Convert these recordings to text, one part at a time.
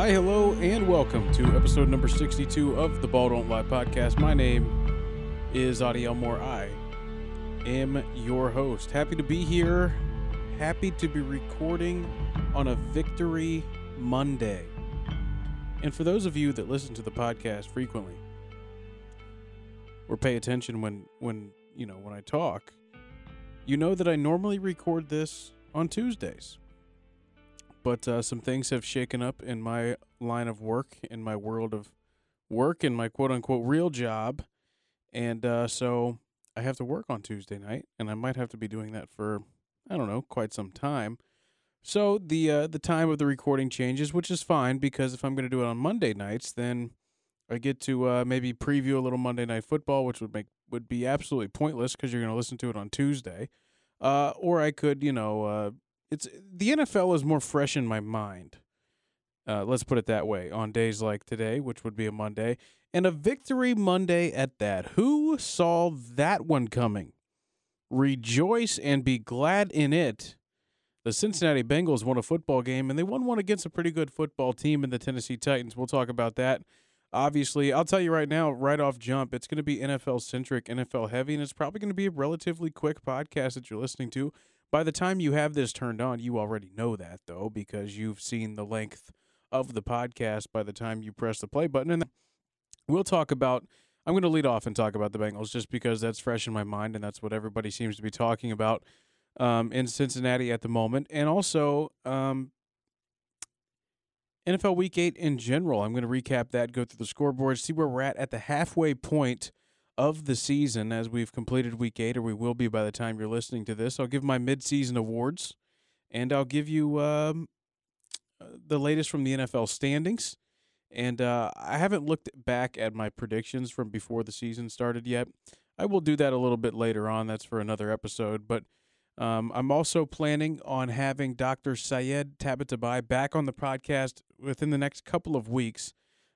Hi, hello, and welcome to episode number 62 of the Ball Don't Lie podcast. My name is Adi Elmore. I am your host. Happy to be here. Happy to be recording on a Victory Monday. And for those of you that listen to the podcast frequently or pay attention when when you know when I talk, you know that I normally record this on Tuesdays. But uh, some things have shaken up in my line of work, in my world of work, in my quote unquote real job. And uh, so I have to work on Tuesday night, and I might have to be doing that for, I don't know, quite some time. So the uh, the time of the recording changes, which is fine because if I'm going to do it on Monday nights, then I get to uh, maybe preview a little Monday night football, which would make would be absolutely pointless because you're going to listen to it on Tuesday. Uh, or I could, you know, uh, it's the NFL is more fresh in my mind. Uh, let's put it that way. On days like today, which would be a Monday, and a victory Monday at that. Who saw that one coming? Rejoice and be glad in it. The Cincinnati Bengals won a football game, and they won one against a pretty good football team in the Tennessee Titans. We'll talk about that. Obviously, I'll tell you right now, right off jump, it's going to be NFL centric, NFL heavy, and it's probably going to be a relatively quick podcast that you're listening to. By the time you have this turned on, you already know that, though, because you've seen the length of the podcast by the time you press the play button. And we'll talk about, I'm going to lead off and talk about the Bengals just because that's fresh in my mind, and that's what everybody seems to be talking about um, in Cincinnati at the moment. And also, um, NFL Week 8 in general. I'm going to recap that, go through the scoreboard, see where we're at at the halfway point of the season as we've completed Week 8, or we will be by the time you're listening to this. I'll give my midseason awards, and I'll give you um, the latest from the NFL standings. And uh, I haven't looked back at my predictions from before the season started yet. I will do that a little bit later on. That's for another episode. But um, I'm also planning on having Dr. Syed Tabatabai back on the podcast within the next couple of weeks.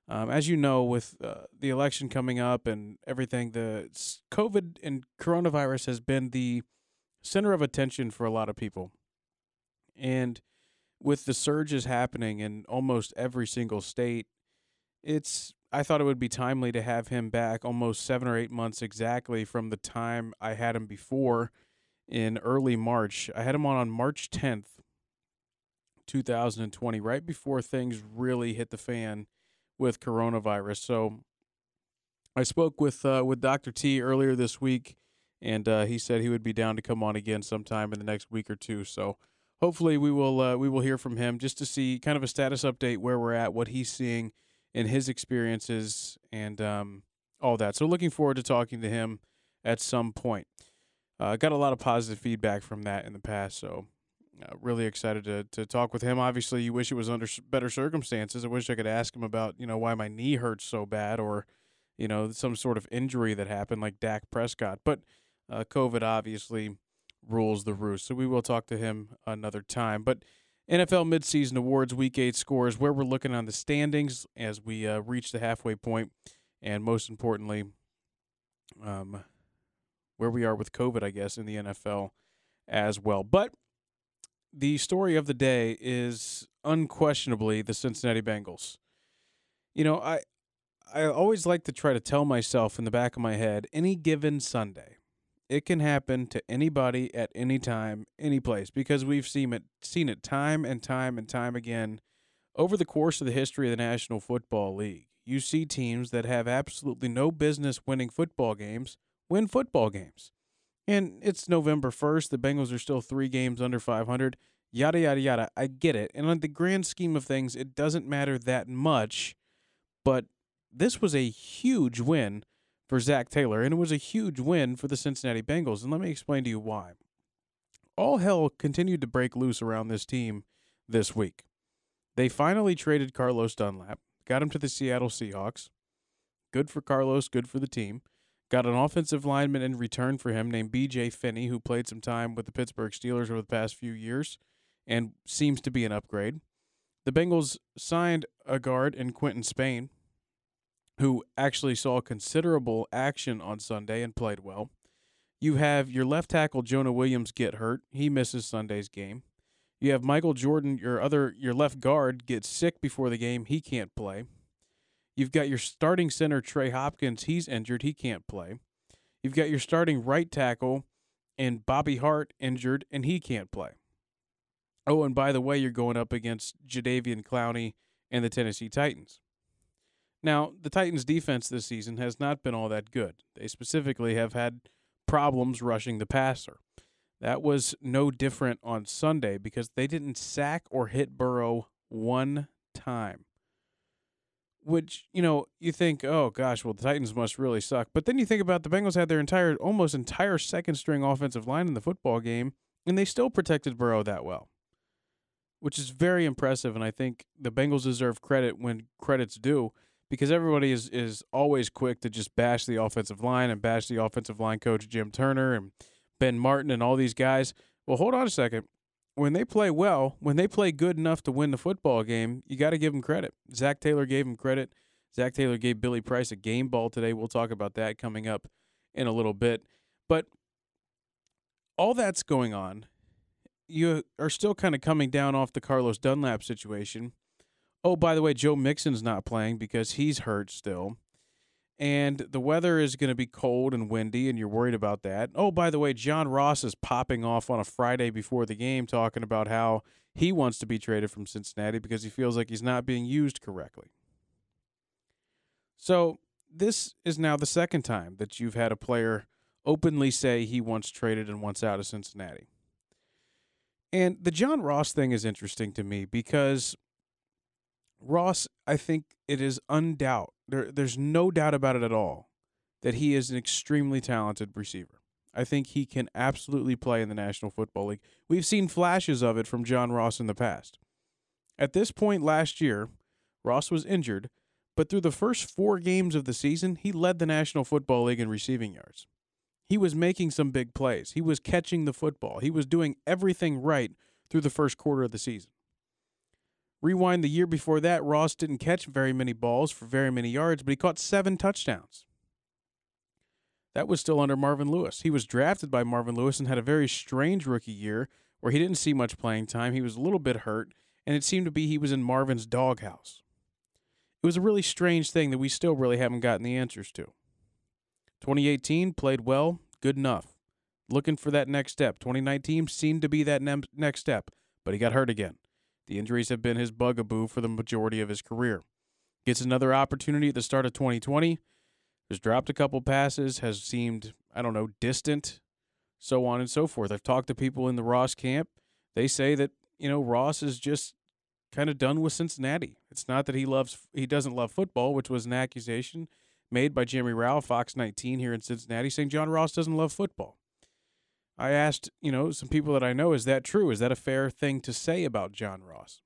Um, as you know, with uh, the election coming up and everything, the COVID and coronavirus has been the center of attention for a lot of people. And with the surges happening in almost every single state, it's I thought it would be timely to have him back almost seven or eight months exactly from the time I had him before in early March. I had him on on March 10th, 2020, right before things really hit the fan with coronavirus. So I spoke with uh, with Dr. T earlier this week, and uh, he said he would be down to come on again sometime in the next week or two. So hopefully we will uh, we will hear from him just to see kind of a status update where we're at, what he's seeing in his experiences, and um, all that. So looking forward to talking to him at some point. Uh, got a lot of positive feedback from that in the past, so uh, really excited to to talk with him. Obviously, you wish it was under better circumstances. I wish I could ask him about you know why my knee hurts so bad, or you know some sort of injury that happened like Dak Prescott. But uh, COVID obviously rules the roost, so we will talk to him another time. But NFL midseason awards, Week Eight scores, where we're looking on the standings as we uh, reach the halfway point, and most importantly, um, where we are with COVID, I guess, in the NFL as well. But the story of the day is unquestionably the Cincinnati Bengals. You know, I I always like to try to tell myself in the back of my head, any given Sunday, it can happen to anybody at any time, any place, because we've seen it seen it time and time and time again over the course of the history of the National Football League. You see teams that have absolutely no business winning football games win football games. And it's November 1st. The Bengals are still three games under 500. Yada, yada, yada. I get it. And on the grand scheme of things, it doesn't matter that much. But this was a huge win for Zac Taylor, and it was a huge win for the Cincinnati Bengals. And let me explain to you why. All hell continued to break loose around this team this week. They finally traded Carlos Dunlap, got him to the Seattle Seahawks. Good for Carlos, good for the team. Got an offensive lineman in return for him named BJ Finney, who played some time with the Pittsburgh Steelers over the past few years and seems to be an upgrade. The Bengals signed a guard in Quinton Spain, who actually saw considerable action on Sunday and played well. You have your left tackle Jonah Williams get hurt. He misses Sunday's game. You have Michael Jordan, your other your left guard, gets sick before the game. He can't play. You've got your starting center Trey Hopkins. He's injured. He can't play. You've got your starting right tackle and Bobby Hart injured, and he can't play. Oh, and by the way, you're going up against Jadeveon Clowney and the Tennessee Titans. Now, the Titans' defense this season has not been all that good. They specifically have had problems rushing the passer. That was no different on Sunday because they didn't sack or hit Burrow one time. Which, you know, you think, oh gosh, well, the Titans must really suck. But then you think about the Bengals had their entire, almost entire second string offensive line in the football game, and they still protected Burrow that well, which is very impressive. And I think the Bengals deserve credit when credit's due because everybody is, is always quick to just bash the offensive line and bash the offensive line coach, Jim Turner, and Ben Martin, and all these guys. Well, hold on a second when they play well, when they play good enough to win the football game, you got to give them credit. Zac Taylor gave him credit. Zac Taylor gave Billy Price a game ball today. We'll talk about that coming up in a little bit. But all that's going on. You are still kind of coming down off the Carlos Dunlap situation. Oh, by the way, Joe Mixon's not playing because he's hurt still and the weather is going to be cold and windy, and you're worried about that. Oh, by the way, John Ross is popping off on a Friday before the game talking about how he wants to be traded from Cincinnati because he feels like he's not being used correctly. So, this is now the second time that you've had a player openly say he wants traded and wants out of Cincinnati. And the John Ross thing is interesting to me because Ross, I think it is undoubt there, there's no doubt about it at all that he is an extremely talented receiver. I think he can absolutely play in the National Football League. We've seen flashes of it from John Ross in the past. At this point last year, Ross was injured, but through the first four games of the season, he led the National Football League in receiving yards. He was making some big plays. He was catching the football. He was doing everything right through the first quarter of the season. Rewind the year before that, Ross didn't catch very many balls for very many yards, but he caught seven touchdowns. That was still under Marvin Lewis. He was drafted by Marvin Lewis and had a very strange rookie year where he didn't see much playing time. He was a little bit hurt, and it seemed to be he was in Marvin's doghouse. It was a really strange thing that we still really haven't gotten the answers to. 2018 played well, good enough. Looking for that next step. 2019 seemed to be that ne- next step, but he got hurt again. The injuries have been his bugaboo for the majority of his career. Gets another opportunity at the start of 2020. Has dropped a couple passes, has seemed, I don't know, distant, so on and so forth. I've talked to people in the Ross camp. They say that, you know, Ross is just kind of done with Cincinnati. It's not that he loves he doesn't love football, which was an accusation made by Jimmy Rauch, Fox 19 here in Cincinnati, saying John Ross doesn't love football. I asked, you know, some people that I know, is that true? Is that a fair thing to say about John Ross?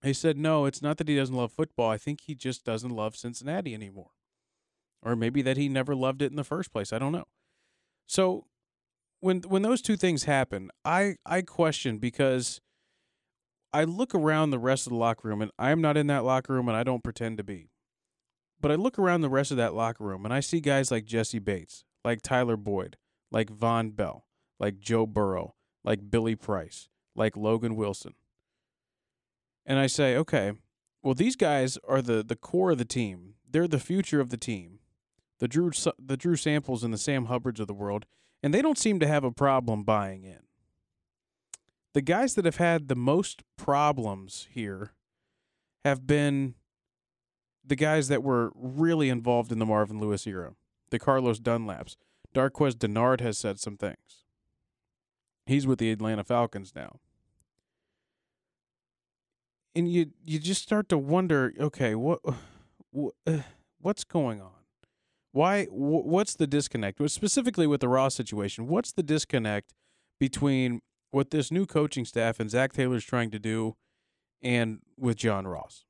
They said, no, it's not that he doesn't love football. I think he just doesn't love Cincinnati anymore. Or maybe that he never loved it in the first place. I don't know. So when when those two things happen, I, I question because I look around the rest of the locker room, and I'm not in that locker room, and I don't pretend to be. But I look around the rest of that locker room, and I see guys like Jessie Bates, like Tyler Boyd, like Vonn Bell, like Joe Burrow, like Billy Price, like Logan Wilson. And I say, okay, well, these guys are the, the core of the team. They're the future of the team. The Drew, the Drew Samples and the Sam Hubbards of the world, and they don't seem to have a problem buying in. The guys that have had the most problems here have been the guys that were really involved in the Marvin Lewis era, the Carlos Dunlaps, Darqueze Dennard has said some things. He's with the Atlanta Falcons now. And you you just start to wonder, okay, what, what uh, what's going on? Why what's the disconnect? Specifically with the Ross situation, what's the disconnect between what this new coaching staff and Zac Taylor's trying to do and with John Ross?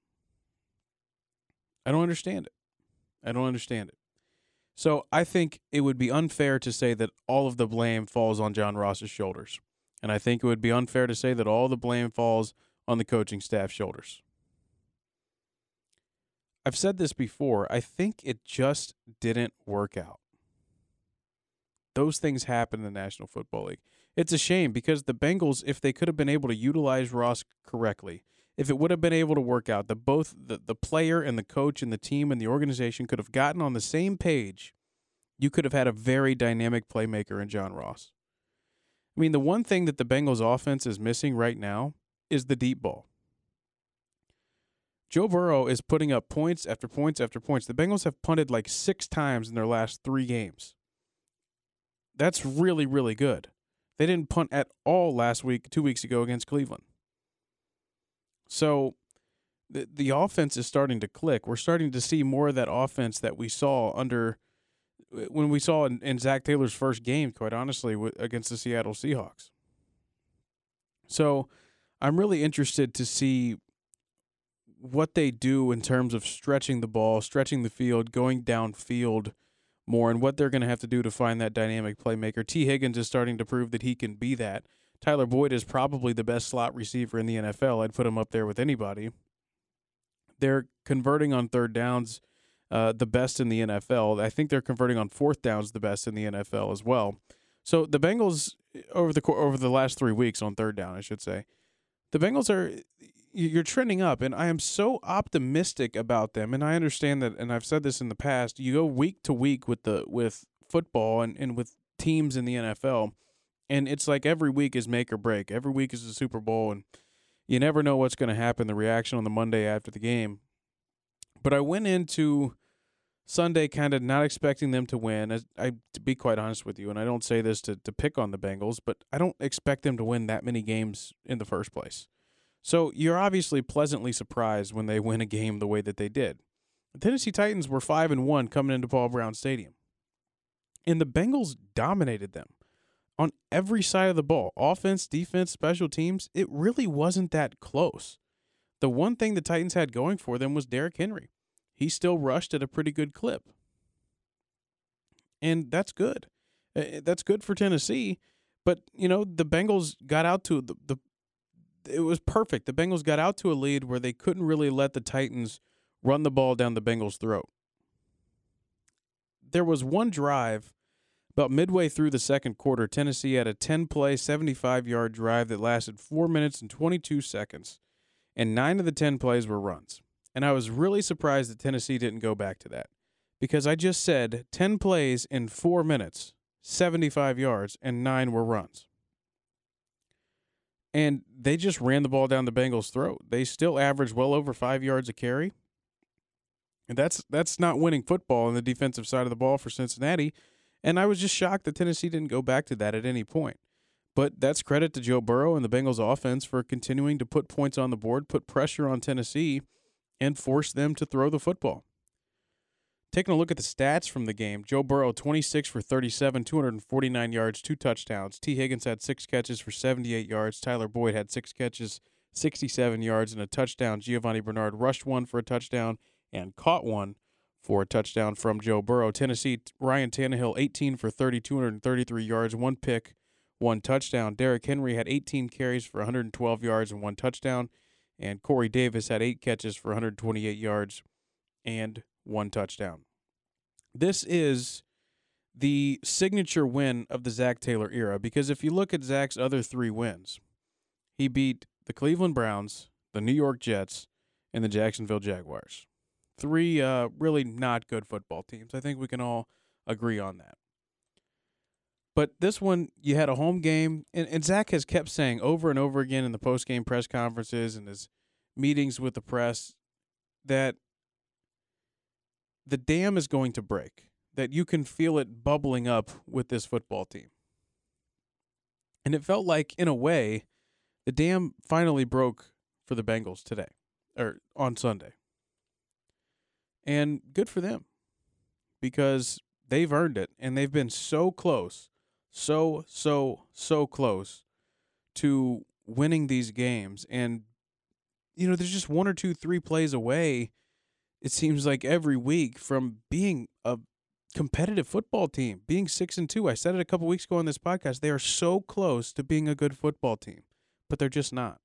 I don't understand it. I don't understand it. So I think it would be unfair to say that all of the blame falls on John Ross's shoulders. And I think it would be unfair to say that all the blame falls on the coaching staff's shoulders. I've said this before. I think it just didn't work out. Those things happen in the National Football League. It's a shame because the Bengals, if they could have been able to utilize Ross correctly, if it would have been able to work out, that both the, the player and the coach and the team and the organization could have gotten on the same page, you could have had a very dynamic playmaker in John Ross. I mean, the one thing that the Bengals offense is missing right now is the deep ball. Joe Burrow is putting up points after points after points. The Bengals have punted like six times in their last three games. That's really, really good. They didn't punt at all last week, two weeks ago against Cleveland. So the the offense is starting to click. We're starting to see more of that offense that we saw under when we saw in, in Zac Taylor's first game, quite honestly, against the Seattle Seahawks. So I'm really interested to see what they do in terms of stretching the ball, stretching the field, going downfield more, and what they're going to have to do to find that dynamic playmaker. Tee Higgins is starting to prove that he can be that. Tyler Boyd is probably the best slot receiver in the NFL. I'd put him up there with anybody. They're converting on third downs uh, the best in the NFL. I think they're converting on fourth downs the best in the NFL as well. So the Bengals over the over the last three weeks on third down, I should say, the Bengals are you're trending up, and I am so optimistic about them. And I understand that, and I've said this in the past. You go week to week with the with football and, and with teams in the NFL, and it's like every week is make or break. Every week is the Super Bowl, and you never know what's going to happen. The reaction on the Monday after the game. But I went into Sunday kind of not expecting them to win. As I to be quite honest with you, and I don't say this to to pick on the Bengals, but I don't expect them to win that many games in the first place. So you're obviously pleasantly surprised when they win a game the way that they did. The Tennessee Titans were 5 and 1 coming into Paul Brown Stadium. And the Bengals dominated them on every side of the ball. Offense, defense, special teams, it really wasn't that close. The one thing the Titans had going for them was Derrick Henry. He still rushed at a pretty good clip. And that's good. Uh, uh, that's good for Tennessee. But, you know, the Bengals got out to the, the it was perfect. The Bengals got out to a lead where they couldn't really let the Titans run the ball down the Bengals' throat. There was one drive about midway through the second quarter. Tennessee had a 10 play, 75 yard drive that lasted 4 minutes and 22 seconds, and nine of the 10 plays were runs. And I was really surprised that Tennessee didn't go back to that because I just said 10 plays in 4 minutes, 75 yards, and nine were runs and they just ran the ball down the Bengals' throat. They still averaged well over five yards a carry. And that's that's not winning football on the defensive side of the ball for Cincinnati. And I was just shocked that Tennessee didn't go back to that at any point. But that's credit to Joe Burrow and the Bengals offense for continuing to put points on the board, put pressure on Tennessee, and force them to throw the football. Taking a look at the stats from the game, Joe Burrow 26 for 37, 249 yards, two touchdowns. Tee Higgins had six catches for 78 yards. Tyler Boyd had six catches, 67 yards, and a touchdown. Giovani Bernard rushed one for a touchdown and caught one for a touchdown from Joe Burrow. Tennessee, Ryan Tannehill 18 for 30, 233 yards, one pick, one touchdown. Derrick Henry had 18 carries for 112 yards and one touchdown. And Corey Davis had eight catches for 128 yards and one touchdown. This is the signature win of the Zac Taylor era because if you look at Zac's other three wins, he beat the Cleveland Browns, the New York Jets, and the Jacksonville Jaguars. Three uh, really not good football teams. I think we can all agree on that. But this one, you had a home game, and, and Zac has kept saying over and over again in the post game press conferences and his meetings with the press that the dam is going to break, that you can feel it bubbling up with this football team. And it felt like, in a way, the dam finally broke for the Bengals today, or on Sunday. And good for them because they've earned it and they've been so close, so, so, so close to winning these games. And, you know, there's just one or two, three plays away it seems like every week from being a competitive football team, being six and two. I said it a couple weeks ago on this podcast. They are so close to being a good football team, but they're just not.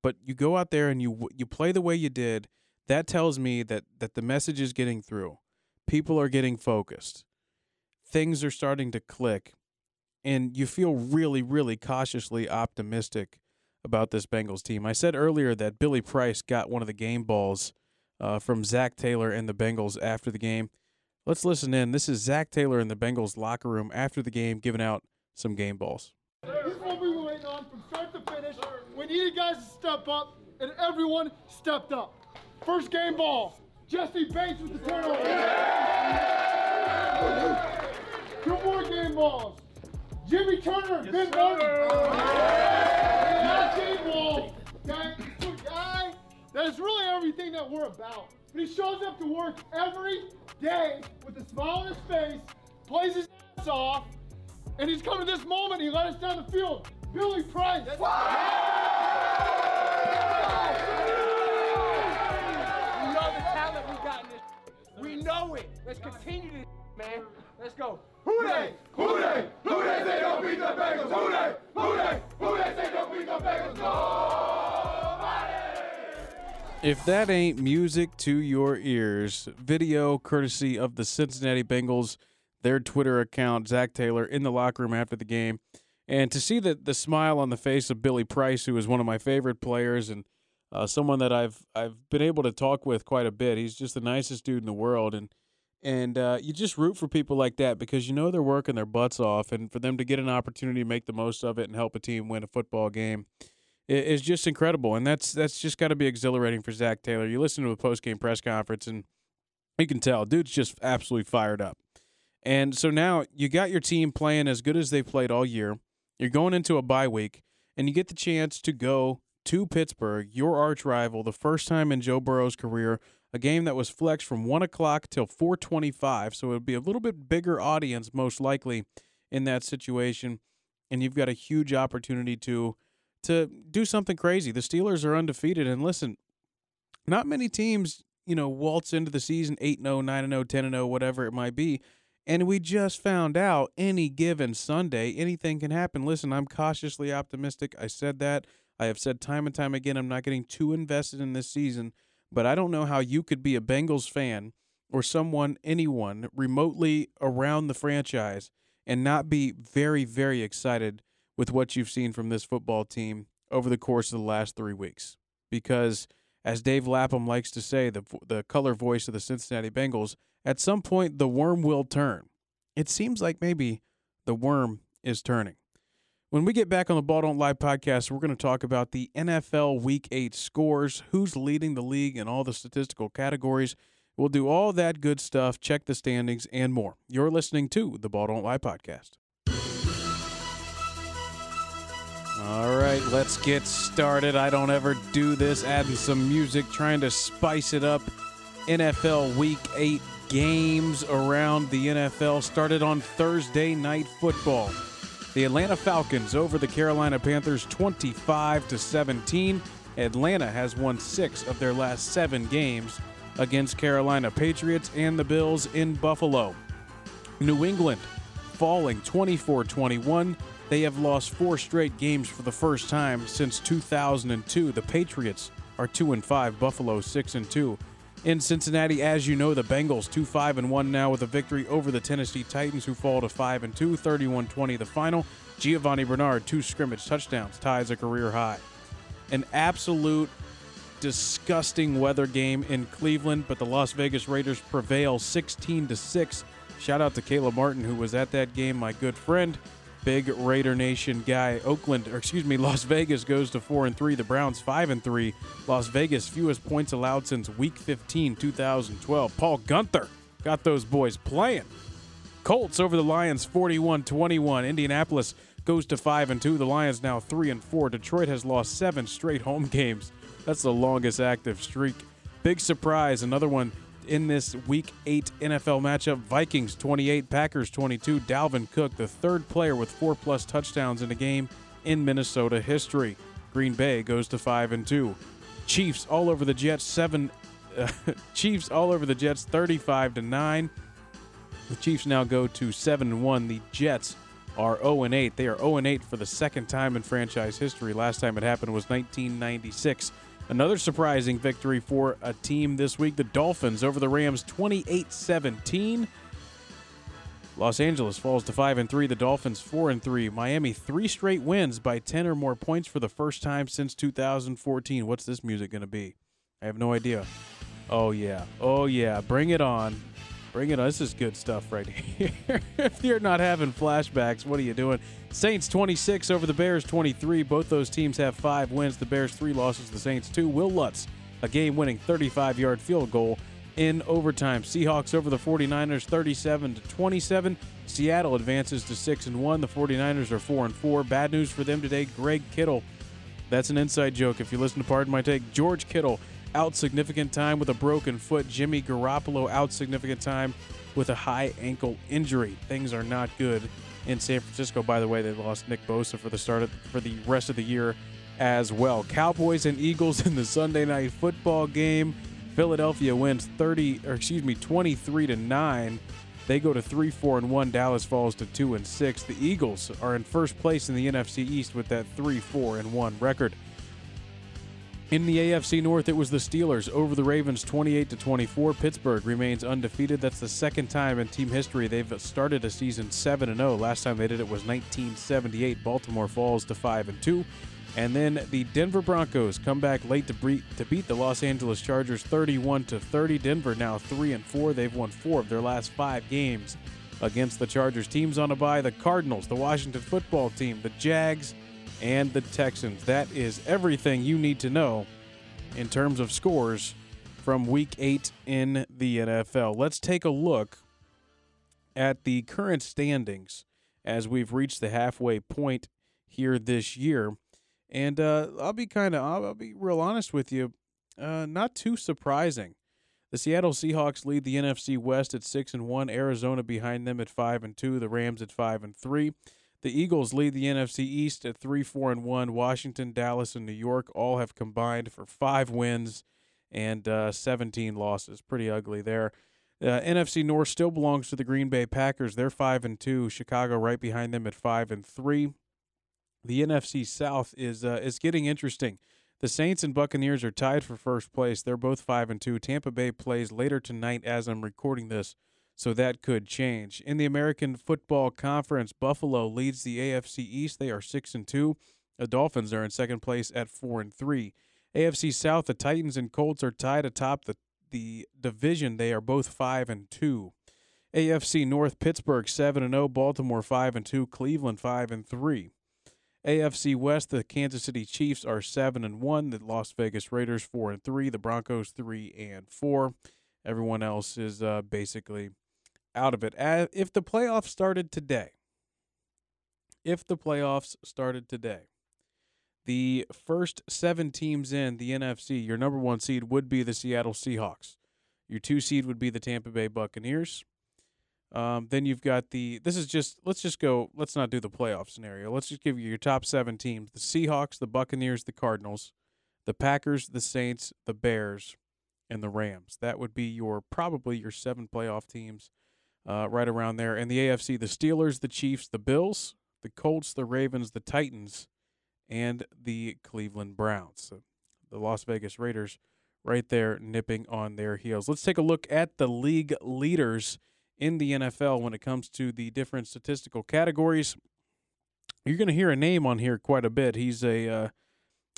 But you go out there and you you play the way you did. That tells me that that the message is getting through. People are getting focused. things are starting to click, and you feel really, really cautiously optimistic about this Bengals team. I said earlier that Billy Price got one of the game balls uh, from Zac Taylor and the Bengals after the game. Let's listen in. This is Zac Taylor in the Bengals locker room after the game giving out some game balls. This is what we were waiting on from start to finish. We needed guys to step up, and everyone stepped up. First game ball, Jessie Bates with the turnover. Two more game balls. Jimmy Turner and Ben Martin. Last game ball. Okay, this is a guy that is really everything that we're about. But he shows up to work every day with a smile on his face, plays his ass off, and he's come to this moment. He let us down the field. Billy Price. We know it. Let's continue this, man. Let's go. Who they? Who they? Who they say don't beat the Bengals? Who they? Who they? Who they say don't beat the Bengals? Nobody! If that ain't music to your ears, video courtesy of the Cincinnati Bengals, their Twitter account, Zac Taylor, in the locker room after the game. And to see the, the smile on the face of Billy Price, who is one of my favorite players and uh, someone that I've I've been able to talk with quite a bit. He's just the nicest dude in the world, and and uh, you just root for people like that because you know they're working their butts off, and for them to get an opportunity to make the most of it and help a team win a football game is just incredible. And that's that's just got to be exhilarating for Zac Taylor. You listen to a post game press conference, and you can tell dude's just absolutely fired up. And so now you got your team playing as good as they've played all year. You're going into a bye week, and you get the chance to go to Pittsburgh, your arch rival, the first time in Joe Burrow's career, a game that was flexed from one o'clock till four twenty-five. So it would be a little bit bigger audience, most likely, in that situation. And you've got a huge opportunity to to do something crazy. The Steelers are undefeated, and listen, not many teams, you know, waltz into the season 8 0, 9 0, 10 0, whatever it might be. And we just found out any given Sunday, anything can happen. Listen, I'm cautiously optimistic. I said that. I have said time and time again, I'm not getting too invested in this season, but I don't know how you could be a Bengals fan or someone, anyone remotely around the franchise and not be very, very excited with what you've seen from this football team over the course of the last three weeks. Because, as Dave Lapham likes to say, the, the color voice of the Cincinnati Bengals, at some point the worm will turn. It seems like maybe the worm is turning. When we get back on the Ball Don't Lie podcast, we're going to talk about the NFL Week 8 scores, who's leading the league in all the statistical categories. We'll do all that good stuff, check the standings, and more. You're listening to the Ball Don't Lie podcast. All right, let's get started. I don't ever do this, adding some music, trying to spice it up. NFL Week 8 games around the NFL started on Thursday Night Football. The Atlanta Falcons over the Carolina Panthers 25 to 17. Atlanta has won 6 of their last 7 games against Carolina Patriots and the Bills in Buffalo. New England falling 24-21. They have lost 4 straight games for the first time since 2002. The Patriots are 2 and 5, Buffalo 6 and 2. In Cincinnati, as you know, the Bengals 2 5 and 1 now with a victory over the Tennessee Titans, who fall to 5 and 2, 31 20 the final. Giovani Bernard, two scrimmage touchdowns, ties a career high. An absolute disgusting weather game in Cleveland, but the Las Vegas Raiders prevail 16 to 6. Shout out to Caleb Martin, who was at that game, my good friend. Big Raider Nation guy. Oakland, or excuse me, Las Vegas goes to 4 and 3. The Browns 5 and 3. Las Vegas fewest points allowed since week 15, 2012. Paul Guenther got those boys playing. Colts over the Lions 41-21. Indianapolis goes to 5 and 2. The Lions now 3 and 4. Detroit has lost 7 straight home games. That's the longest active streak. Big surprise, another one in this week 8 NFL matchup. Vikings 28, Packers 22. Dalvin Cook, the third player with 4 plus touchdowns in a game in Minnesota history. Green Bay goes to 5 and 2. Chiefs all over the Jets 7 uh, Chiefs all over the Jets 35 to 9. The Chiefs now go to 7 and 1. The Jets are 0 and 8. They are 0 and 8 for the second time in franchise history. Last time it happened was 1996. Another surprising victory for a team this week. The Dolphins over the Rams 28 17. Los Angeles falls to 5 and 3, the Dolphins 4 and 3, Miami 3 straight wins by 10 or more points for the first time since 2014. What's this music going to be? I have no idea. Oh yeah. Oh yeah, bring it on. Bring it on. This is good stuff right here. if you're not having flashbacks, what are you doing? Saints 26 over the Bears 23. Both those teams have 5 wins. The Bears 3 losses, the Saints 2. Wil Lutz, a game-winning 35-yard field goal in overtime. Seahawks over the 49ers 37 to 27. Seattle advances to 6 and 1. The 49ers are 4 and 4. Bad news for them today. Greg Kittle. That's an inside joke if you listen to Pardon My Take. George Kittle out significant time with a broken foot. Jimmy Garoppolo out significant time with a high ankle injury. Things are not good in San Francisco. By the way, they lost Nick Bosa for the start of, for the rest of the year as well. Cowboys and Eagles in the Sunday night football game. Philadelphia wins 30 or excuse me 23 to 9. They go to 3 4 and 1. Dallas falls to 2 and 6. The Eagles are in first place in the NFC East with that 3 4 and 1 record. In the AFC North, it was the Steelers over the Ravens 28 to 24. Pittsburgh remains undefeated. That's the second time in team history they've started a season 7 and 0. Last time they did it was 1978. Baltimore falls to 5 and 2. And then the Denver Broncos come back late to beat, the Los Angeles Chargers 31 to 30. Denver now 3 and 4. They've won 4 of their last 5 games against the Chargers. Teams on a bye, the Cardinals, the Washington Football Team, the Jags, and the Texans. That is everything you need to know in terms of scores from week 8 in the NFL. Let's take a look at the current standings as we've reached the halfway point here this year. And uh, I'll be kind of, I'll, I'll, be real honest with you, uh, not too surprising. The Seattle Seahawks lead the NFC West at six and one. Arizona behind them at five and two. The Rams at five and three. The Eagles lead the NFC East at three, four, and one. Washington, Dallas, and New York all have combined for five wins and uh, 17 losses. Pretty ugly there. Uh, NFC North still belongs to the Green Bay Packers. They're five and two. Chicago right behind them at five and three the NFC South is uh, is getting interesting. The Saints and Buccaneers are tied for first place. They're both five and two. Tampa Bay plays later tonight as I'm recording this, so that could change. In the American Football Conference, Buffalo leads the AFC East. They are six and two. The Dolphins are in second place at four and three. AFC South, the Titans and Colts are tied atop the the division. They are both five and two. AFC North, Pittsburgh seven and zero. Baltimore five and two. Cleveland five and three. AFC West, the Kansas City Chiefs are seven and one. The Las Vegas Raiders four and three. The Broncos three and four. Everyone else is uh, basically out of it. If the playoffs started today, if the playoffs started today, the first seven teams in the NFC, your number one seed would be the Seattle Seahawks. Your two seed would be the Tampa Bay Buccaneers. Um, then you've got the. This is just. Let's just go. Let's not do the playoff scenario. Let's just give you your top seven teams: the Seahawks, the Buccaneers, the Cardinals, the Packers, the Saints, the Bears, and the Rams. That would be your probably your seven playoff teams, uh, right around there. And the AFC: the Steelers, the Chiefs, the Bills, the Colts, the Ravens, the Titans, and the Cleveland Browns. So the Las Vegas Raiders, right there, nipping on their heels. Let's take a look at the league leaders in the NFL when it comes to the different statistical categories. You're going to hear a name on here quite a bit. He's a uh,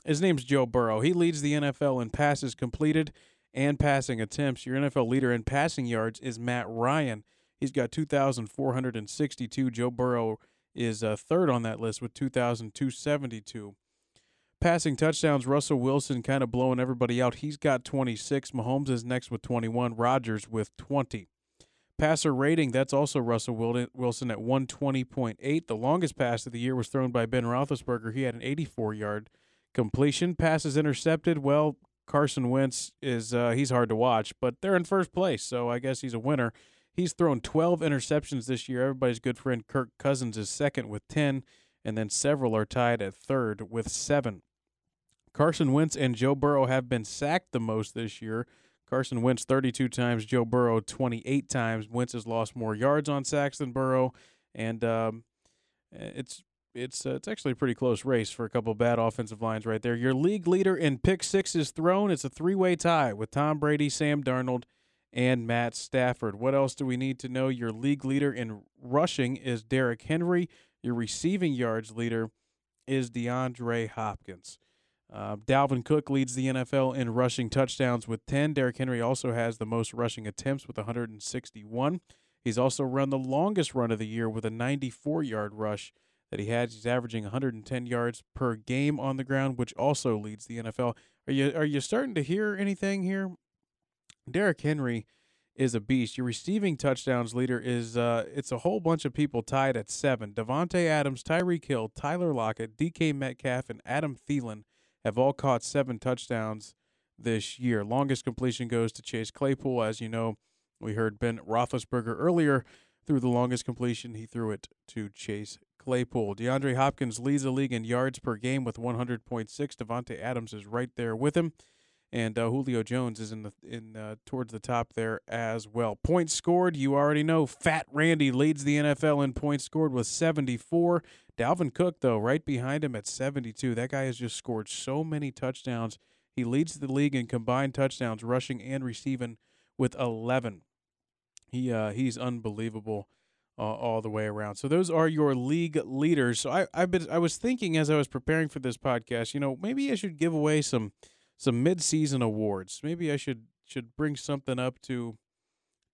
his name's Joe Burrow. He leads the NFL in passes completed and passing attempts. Your NFL leader in passing yards is Matt Ryan. He's got 2,462. Joe Burrow is uh, third on that list with 2,272. Passing touchdowns, Russell Wilson kind of blowing everybody out. He's got 26. Mahomes is next with 21. Rodgers with 20. Passer rating, that's also Russell Wilson at 120.8. The longest pass of the year was thrown by Ben Roethlisberger. He had an 84 yard completion. Passes intercepted, well, Carson Wentz is uh, he's hard to watch, but they're in first place, so I guess he's a winner. He's thrown 12 interceptions this year. Everybody's good friend Kirk Cousins is second with 10, and then several are tied at third with seven. Carson Wentz and Joe Burrow have been sacked the most this year. Carson Wentz 32 times, Joe Burrow 28 times. Wentz has lost more yards on sacks than Burrow, and um, it's it's uh, it's actually a pretty close race for a couple bad offensive lines right there. Your league leader in pick sixes thrown. It's a three way tie with Tom Brady, Sam Darnold, and Matt Stafford. What else do we need to know? Your league leader in rushing is Derrick Henry. Your receiving yards leader is DeAndre Hopkins. Uh, Dalvin Cook leads the NFL in rushing touchdowns with 10. Derrick Henry also has the most rushing attempts with 161. He's also run the longest run of the year with a 94 yard rush that he has. He's averaging 110 yards per game on the ground, which also leads the NFL. Are you are you starting to hear anything here? Derrick Henry is a beast. Your receiving touchdowns leader is uh, it's a whole bunch of people tied at seven. Davante Adams, Tyreek Hill, Tyler Lockett, DK Metcalf, and Adam Thielen have all caught seven touchdowns this year. Longest completion goes to Chase Claypool. As you know, we heard Ben Roethlisberger earlier through the longest completion. He threw it to Chase Claypool. DeAndre Hopkins leads the league in yards per game with 100.6. Davante Adams is right there with him and uh, Julio Jones is in the in uh, towards the top there as well. Points scored, you already know. Fat Randy leads the NFL in points scored with 74. Dalvin Cook though, right behind him at 72. That guy has just scored so many touchdowns. He leads the league in combined touchdowns, rushing and receiving, with 11. He uh, he's unbelievable. Uh, all the way around. So those are your league leaders. So I I've been I was thinking as I was preparing for this podcast, you know, maybe I should give away some some mid-season awards. Maybe I should should bring something up to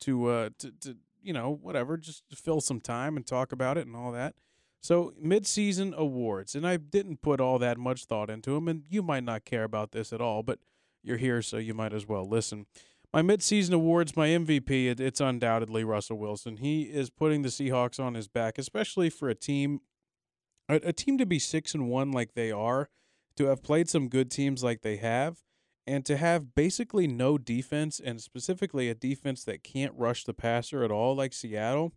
to uh to, to you know whatever just fill some time and talk about it and all that. So mid-season awards, and I didn't put all that much thought into them, and you might not care about this at all, but you're here, so you might as well listen. My mid-season awards, my MVP, it, it's undoubtedly Russell Wilson. He is putting the Seahawks on his back, especially for a team, a, a team to be six and one like they are to have played some good teams like they have and to have basically no defense and specifically a defense that can't rush the passer at all like Seattle.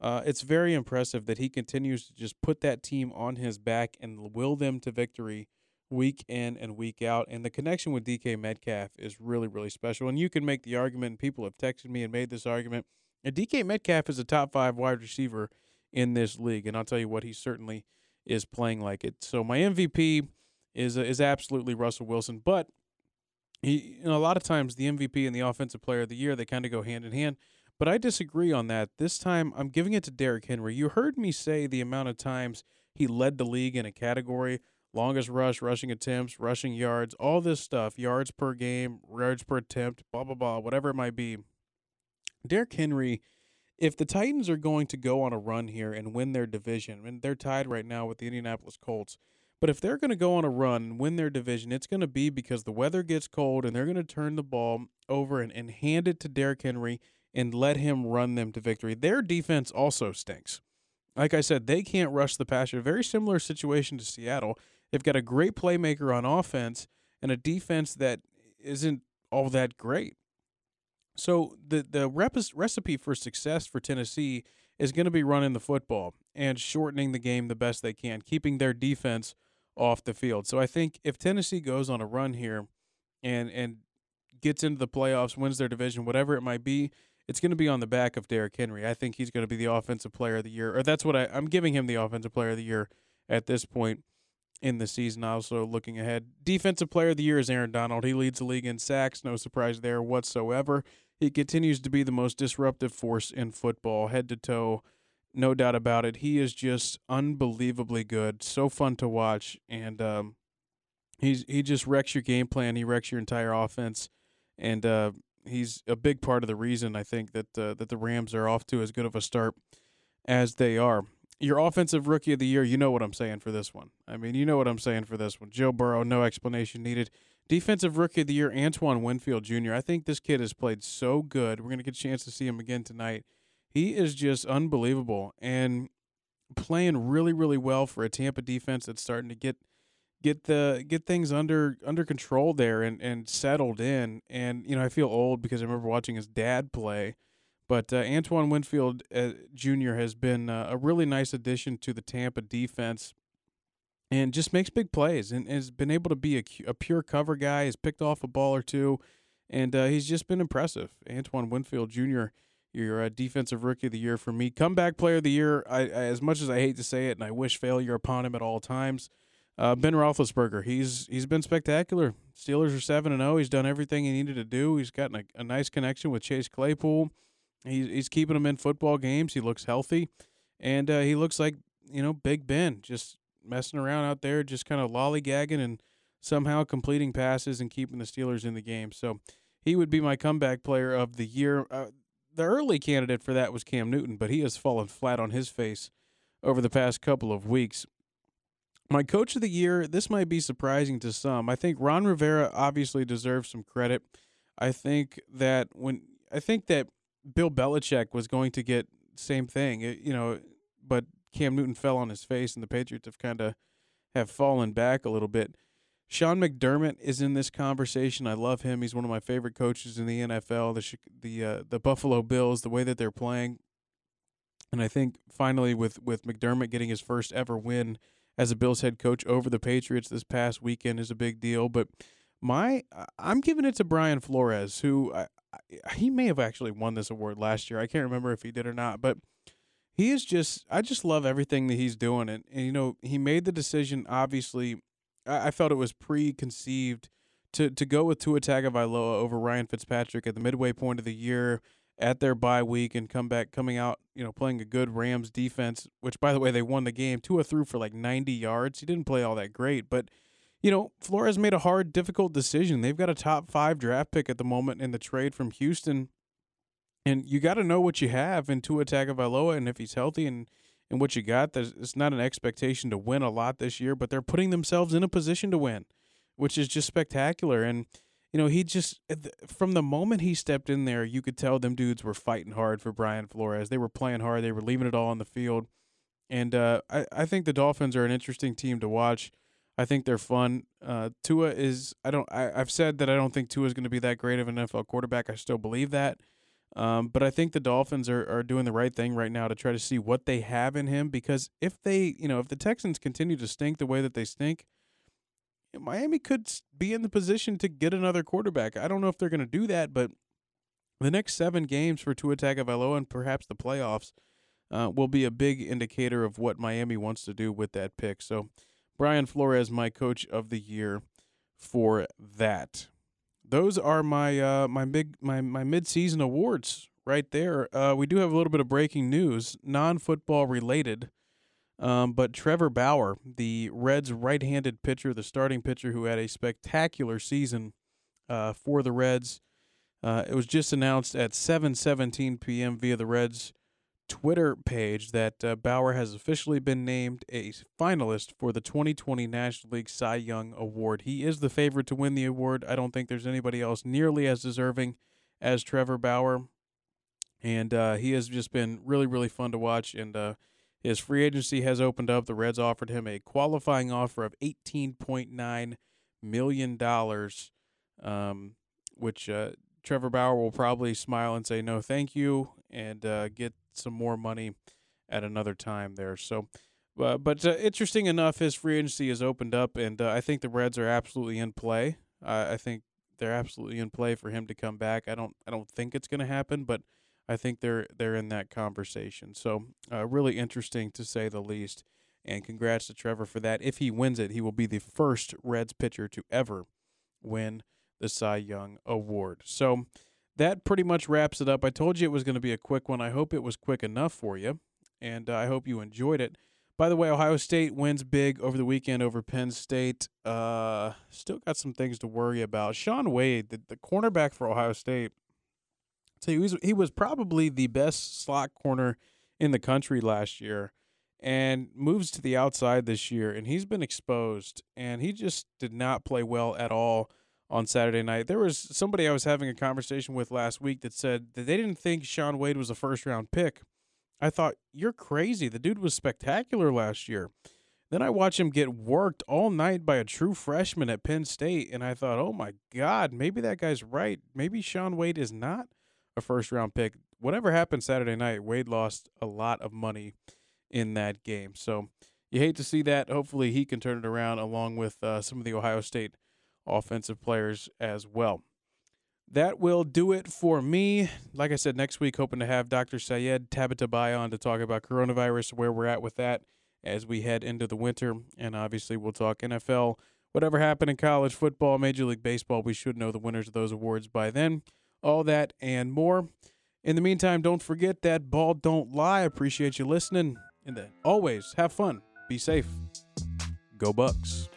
Uh, it's very impressive that he continues to just put that team on his back and will them to victory week in and week out. And the connection with DK Metcalf is really, really special. And you can make the argument, people have texted me and made this argument. And DK Metcalf is a top five wide receiver in this league. And I'll tell you what, he certainly is playing like it. So my MVP is is absolutely Russell Wilson. But he, you know, a lot of times the MVP and the Offensive Player of the Year they kind of go hand in hand. But I disagree on that. This time I'm giving it to Derrick Henry. You heard me say the amount of times he led the league in a category longest rush, rushing attempts, rushing yards, all this stuff, yards per game, yards per attempt, blah, blah, blah, whatever it might be. Derrick Henry, if the Titans are going to go on a run here and win their division, and they're tied right now with the Indianapolis Colts, but if they're going to go on a run and win their division, it's going to be because the weather gets cold and they're going to turn the ball over and, and hand it to Derrick Henry and let him run them to victory. Their defense also stinks. Like I said, they can't rush the passer. Very similar situation to Seattle. They've got a great playmaker on offense and a defense that isn't all that great. So the the recipe for success for Tennessee is going to be running the football and shortening the game the best they can, keeping their defense off the field. So I think if Tennessee goes on a run here and and gets into the playoffs, wins their division, whatever it might be, it's going to be on the back of Derrick Henry. I think he's going to be the offensive player of the year, or that's what I, I'm giving him the offensive player of the year at this point in the season. Also looking ahead, defensive player of the year is Aaron Donald. He leads the league in sacks, no surprise there whatsoever. He continues to be the most disruptive force in football, head to toe no doubt about it. He is just unbelievably good, so fun to watch, and um, he's he just wrecks your game plan. He wrecks your entire offense, and uh, he's a big part of the reason I think that uh, that the Rams are off to as good of a start as they are. Your offensive rookie of the year, you know what I'm saying for this one. I mean, you know what I'm saying for this one. Joe Burrow, no explanation needed. Defensive rookie of the year, Antoine Winfield Jr. I think this kid has played so good. We're going to get a chance to see him again tonight he is just unbelievable and playing really, really well for a Tampa defense that's starting to get get the get things under under control there and and settled in. And you know, I feel old because I remember watching his dad play. But uh, Antoine Winfield uh, Jr. has been uh, a really nice addition to the Tampa defense, and just makes big plays and has been able to be a, a pure cover guy. Has picked off a ball or two, and uh, he's just been impressive. Antoine Winfield Jr your uh, defensive rookie of the year for me. Comeback player of the year. I, I, as much as I hate to say it, and I wish failure upon him at all times. Uh, ben Roethlisberger, he's he's been spectacular. Steelers are seven and zero. He's done everything he needed to do. He's gotten a, a nice connection with Chase Claypool. He's he's keeping him in football games. He looks healthy, and uh, he looks like you know Big Ben, just messing around out there, just kind of lollygagging and somehow completing passes and keeping the Steelers in the game. So he would be my comeback player of the year. Uh, the early candidate for that was Cam Newton, but he has fallen flat on his face over the past couple of weeks. My coach of the year, this might be surprising to some. I think Ron Rivera obviously deserves some credit. I think that when I think that Bill Belichick was going to get same thing, you know, but Cam Newton fell on his face and the Patriots have kind of have fallen back a little bit. Sean McDermott is in this conversation. I love him. He's one of my favorite coaches in the NFL. The the uh, the Buffalo Bills, the way that they're playing, and I think finally with with McDermott getting his first ever win as a Bills head coach over the Patriots this past weekend is a big deal. But my I'm giving it to Brian Flores, who I, I, he may have actually won this award last year. I can't remember if he did or not, but he is just I just love everything that he's doing and, and you know he made the decision obviously I, I felt it was preconceived to to go with Tua Tagovailoa over Ryan Fitzpatrick at the midway point of the year at their bye week and come back coming out, you know, playing a good Rams defense, which by the way they won the game. Tua threw for like 90 yards. He didn't play all that great, but you know, Flores made a hard, difficult decision. They've got a top five draft pick at the moment in the trade from Houston, and you got to know what you have in Tua Tagovailoa, and if he's healthy and and what you got. There's, it's not an expectation to win a lot this year, but they're putting themselves in a position to win, which is just spectacular. And you know, he just from the moment he stepped in there, you could tell them dudes were fighting hard for Brian Flores. They were playing hard. They were leaving it all on the field. And uh, I, I think the Dolphins are an interesting team to watch. I think they're fun. Uh, Tua is I don't I, I've said that I don't think Tua is going to be that great of an NFL quarterback. I still believe that. Um, but I think the Dolphins are, are doing the right thing right now to try to see what they have in him because if they, you know, if the Texans continue to stink the way that they stink, Miami could be in the position to get another quarterback. I don't know if they're going to do that, but the next seven games for Tua Tagovailoa and perhaps the playoffs uh, will be a big indicator of what Miami wants to do with that pick. So, Brian Flores, my coach of the year for that those are my uh, my big my my mid season awards right there. Uh, we do have a little bit of breaking news, non football related. Um, but Trevor Bauer, the Reds' right-handed pitcher, the starting pitcher who had a spectacular season uh, for the Reds, uh, it was just announced at 7:17 p.m. via the Reds Twitter page that uh, Bauer has officially been named a finalist for the 2020 National League Cy Young Award. He is the favorite to win the award. I don't think there's anybody else nearly as deserving as Trevor Bauer. And uh, he has just been really, really fun to watch. And uh, his free agency has opened up. The Reds offered him a qualifying offer of $18.9 million, um, which uh, Trevor Bauer will probably smile and say no, thank you, and uh, get some more money at another time there. So, uh, but uh, interesting enough, his free agency has opened up, and uh, I think the Reds are absolutely in play. I think they're absolutely in play for him to come back. I don't, I don't think it's going to happen, but I think they're they're in that conversation. So, uh, really interesting to say the least. And congrats to Trevor for that. If he wins it, he will be the first Reds pitcher to ever win the Cy Young Award. So that pretty much wraps it up. I told you it was going to be a quick one. I hope it was quick enough for you, and uh, I hope you enjoyed it. By the way, Ohio State wins big over the weekend over Penn State. Uh, still got some things to worry about. Shaun Wade, the, the cornerback for Ohio State, so he was he was probably the best slot corner in the country last year, and moves to the outside this year, and he's been exposed, and he just did not play well at all on Saturday night. There was somebody I was having a conversation with last week that said that they didn't think Shaun Wade was a first round pick. I thought, you're crazy. The dude was spectacular last year. Then I watched him get worked all night by a true freshman at Penn State, and I thought, oh my God, maybe that guy's right. Maybe Shaun Wade is not a first round pick. Whatever happened Saturday night, Wade lost a lot of money in that game. So you hate to see that. Hopefully, he can turn it around along with uh, some of the Ohio State offensive players as well. That will do it for me. Like I said, next week, hoping to have Dr. Sayed Tabatabai on to talk about coronavirus, where we're at with that, as we head into the winter. And obviously, we'll talk NFL. Whatever happened in college football, Major League Baseball, we should know the winners of those awards by then. All that and more. In the meantime, don't forget that ball don't lie. Appreciate you listening. And then always have fun. Be safe. Go Bucks.